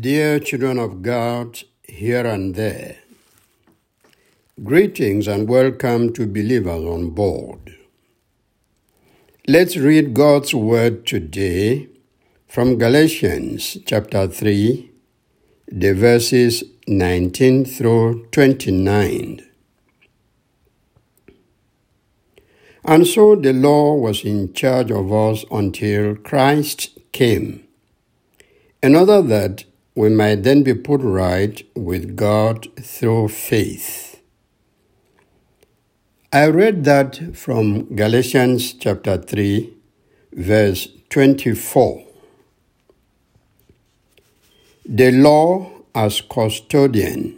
Dear children of God, here and there, greetings and welcome to believers on board. Let's read God's word today from Galatians chapter 3, the verses 19 through 29. And so the law was in charge of us until Christ came. In order that we might then be put right with God through faith. I read that from Galatians chapter 3, verse 24. The law as custodian.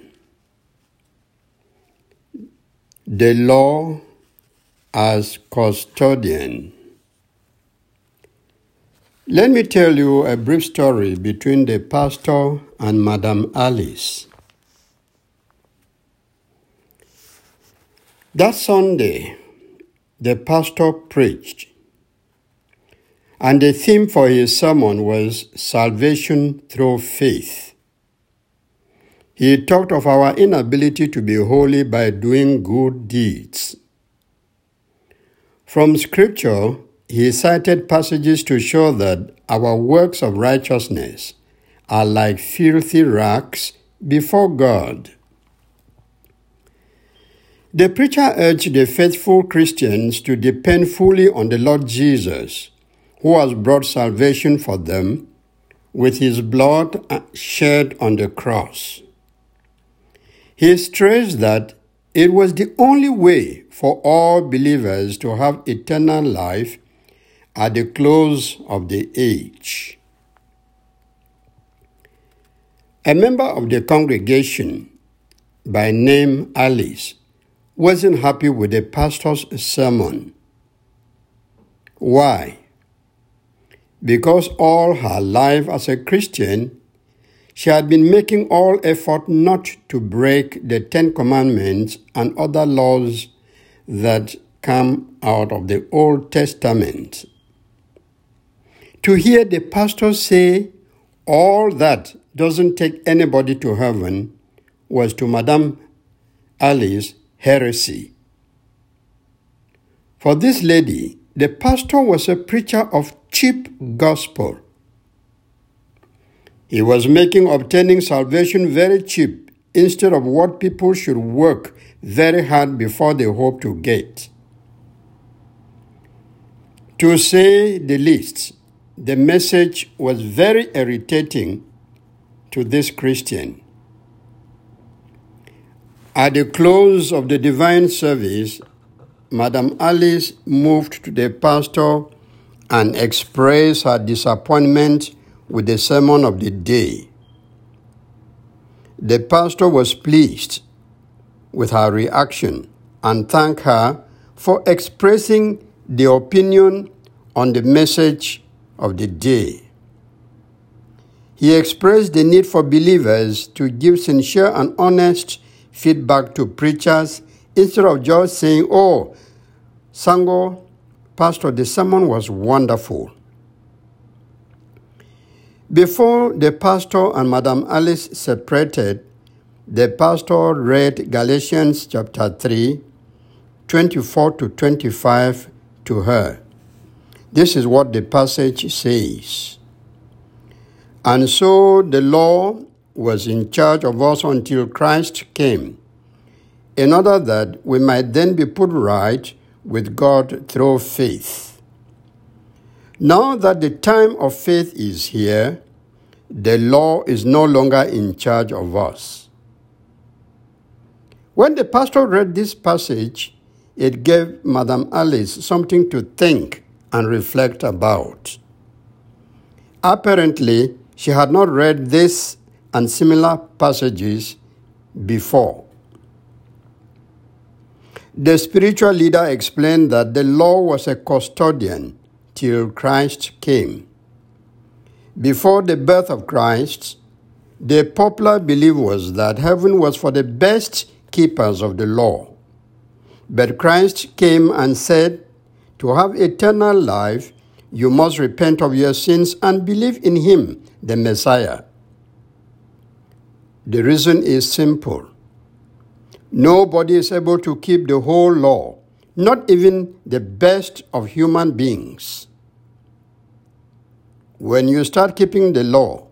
The law as custodian. Let me tell you a brief story between the pastor and Madame Alice. That Sunday, the pastor preached, and the theme for his sermon was salvation through faith. He talked of our inability to be holy by doing good deeds. From Scripture, he cited passages to show that our works of righteousness are like filthy rags before God. The preacher urged the faithful Christians to depend fully on the Lord Jesus, who has brought salvation for them with his blood shed on the cross. He stressed that it was the only way for all believers to have eternal life at the close of the age. A member of the congregation by name Alice wasn't happy with the pastor's sermon. Why? Because all her life as a Christian, she had been making all effort not to break the Ten Commandments and other laws that come out of the Old Testament. To hear the pastor say all that doesn't take anybody to heaven was to Madame Alice heresy. For this lady, the pastor was a preacher of cheap gospel. He was making obtaining salvation very cheap instead of what people should work very hard before they hope to get. To say the least, the message was very irritating to this Christian. At the close of the divine service, Madame Alice moved to the pastor and expressed her disappointment with the sermon of the day. The pastor was pleased with her reaction and thanked her for expressing the opinion on the message of the day. He expressed the need for believers to give sincere and honest feedback to preachers instead of just saying, Oh, Sango, Pastor, the sermon was wonderful. Before the pastor and Madame Alice separated, the pastor read Galatians chapter 3, 24 to 25 to her. This is what the passage says. And so the law was in charge of us until Christ came, in order that we might then be put right with God through faith. Now that the time of faith is here, the law is no longer in charge of us. When the pastor read this passage, it gave Madame Alice something to think and reflect about. Apparently, she had not read this and similar passages before. The spiritual leader explained that the law was a custodian till Christ came. Before the birth of Christ, the popular belief was that heaven was for the best keepers of the law. But Christ came and said, to have eternal life, you must repent of your sins and believe in Him, the Messiah. The reason is simple. Nobody is able to keep the whole law, not even the best of human beings. When you start keeping the law,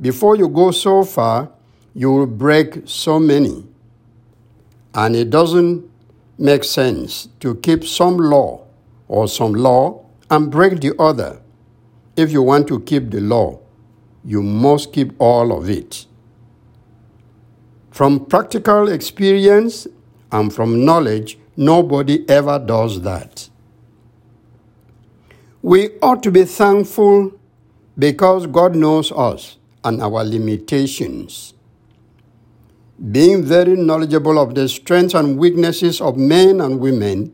before you go so far, you will break so many. And it doesn't make sense to keep some law or some law and break the other. If you want to keep the law, you must keep all of it. From practical experience and from knowledge, nobody ever does that. We ought to be thankful because God knows us and our limitations. Being very knowledgeable of the strengths and weaknesses of men and women,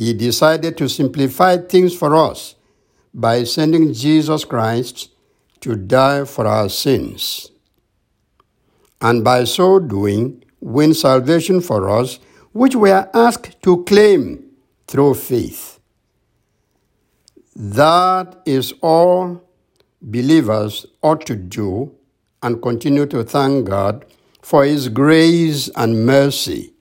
he decided to simplify things for us by sending Jesus Christ to die for our sins. And by so doing, win salvation for us, which we are asked to claim through faith. That is all believers ought to do and continue to thank God for His grace and mercy.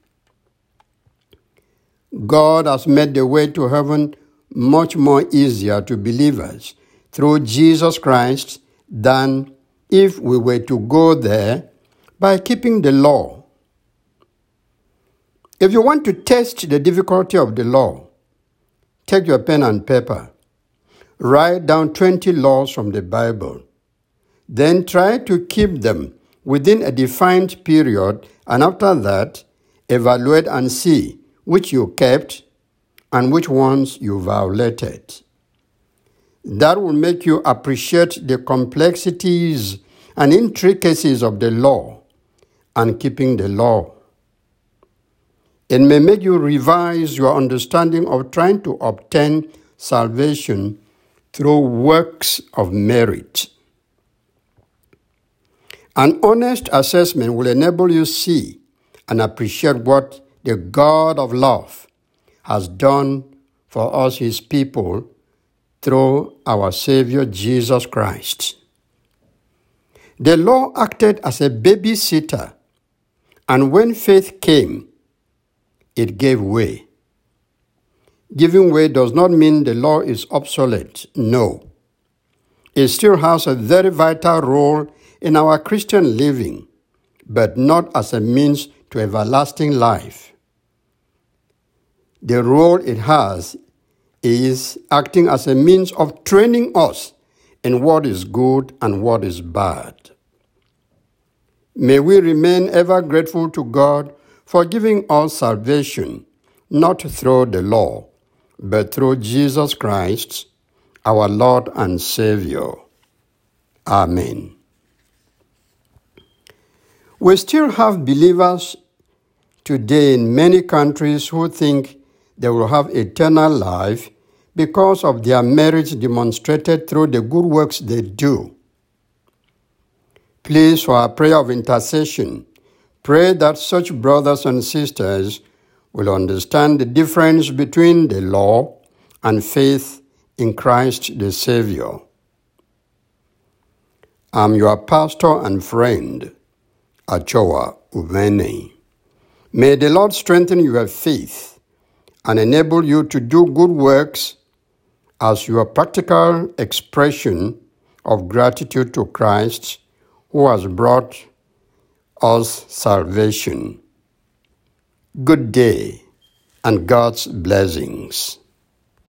God has made the way to heaven much more easier to believers through Jesus Christ than if we were to go there by keeping the law. If you want to test the difficulty of the law, take your pen and paper Write down 20 laws from the Bible. Then try to keep them within a defined period, and after that, evaluate and see which you kept and which ones you violated. That will make you appreciate the complexities and intricacies of the law and keeping the law. It may make you revise your understanding of trying to obtain salvation through works of merit. An honest assessment will enable you see and appreciate what the God of love has done for us, his people, through our Savior Jesus Christ. The law acted as a babysitter, and when faith came, it gave way. Giving way does not mean the law is obsolete. No. It still has a very vital role in our Christian living, but not as a means to everlasting life. The role it has is acting as a means of training us in what is good and what is bad. May we remain ever grateful to God for giving us salvation, not through the law, but through Jesus Christ, our Lord and Savior. Amen. We still have believers today in many countries who think they will have eternal life because of their merits demonstrated through the good works they do. Please, for a prayer of intercession, pray that such brothers and sisters will understand the difference between the law and faith in Christ the Savior. I'm your pastor and friend, Achoa Uvene. May the Lord strengthen your faith and enable you to do good works as your practical expression of gratitude to Christ who has brought us salvation. Good day and God's blessings.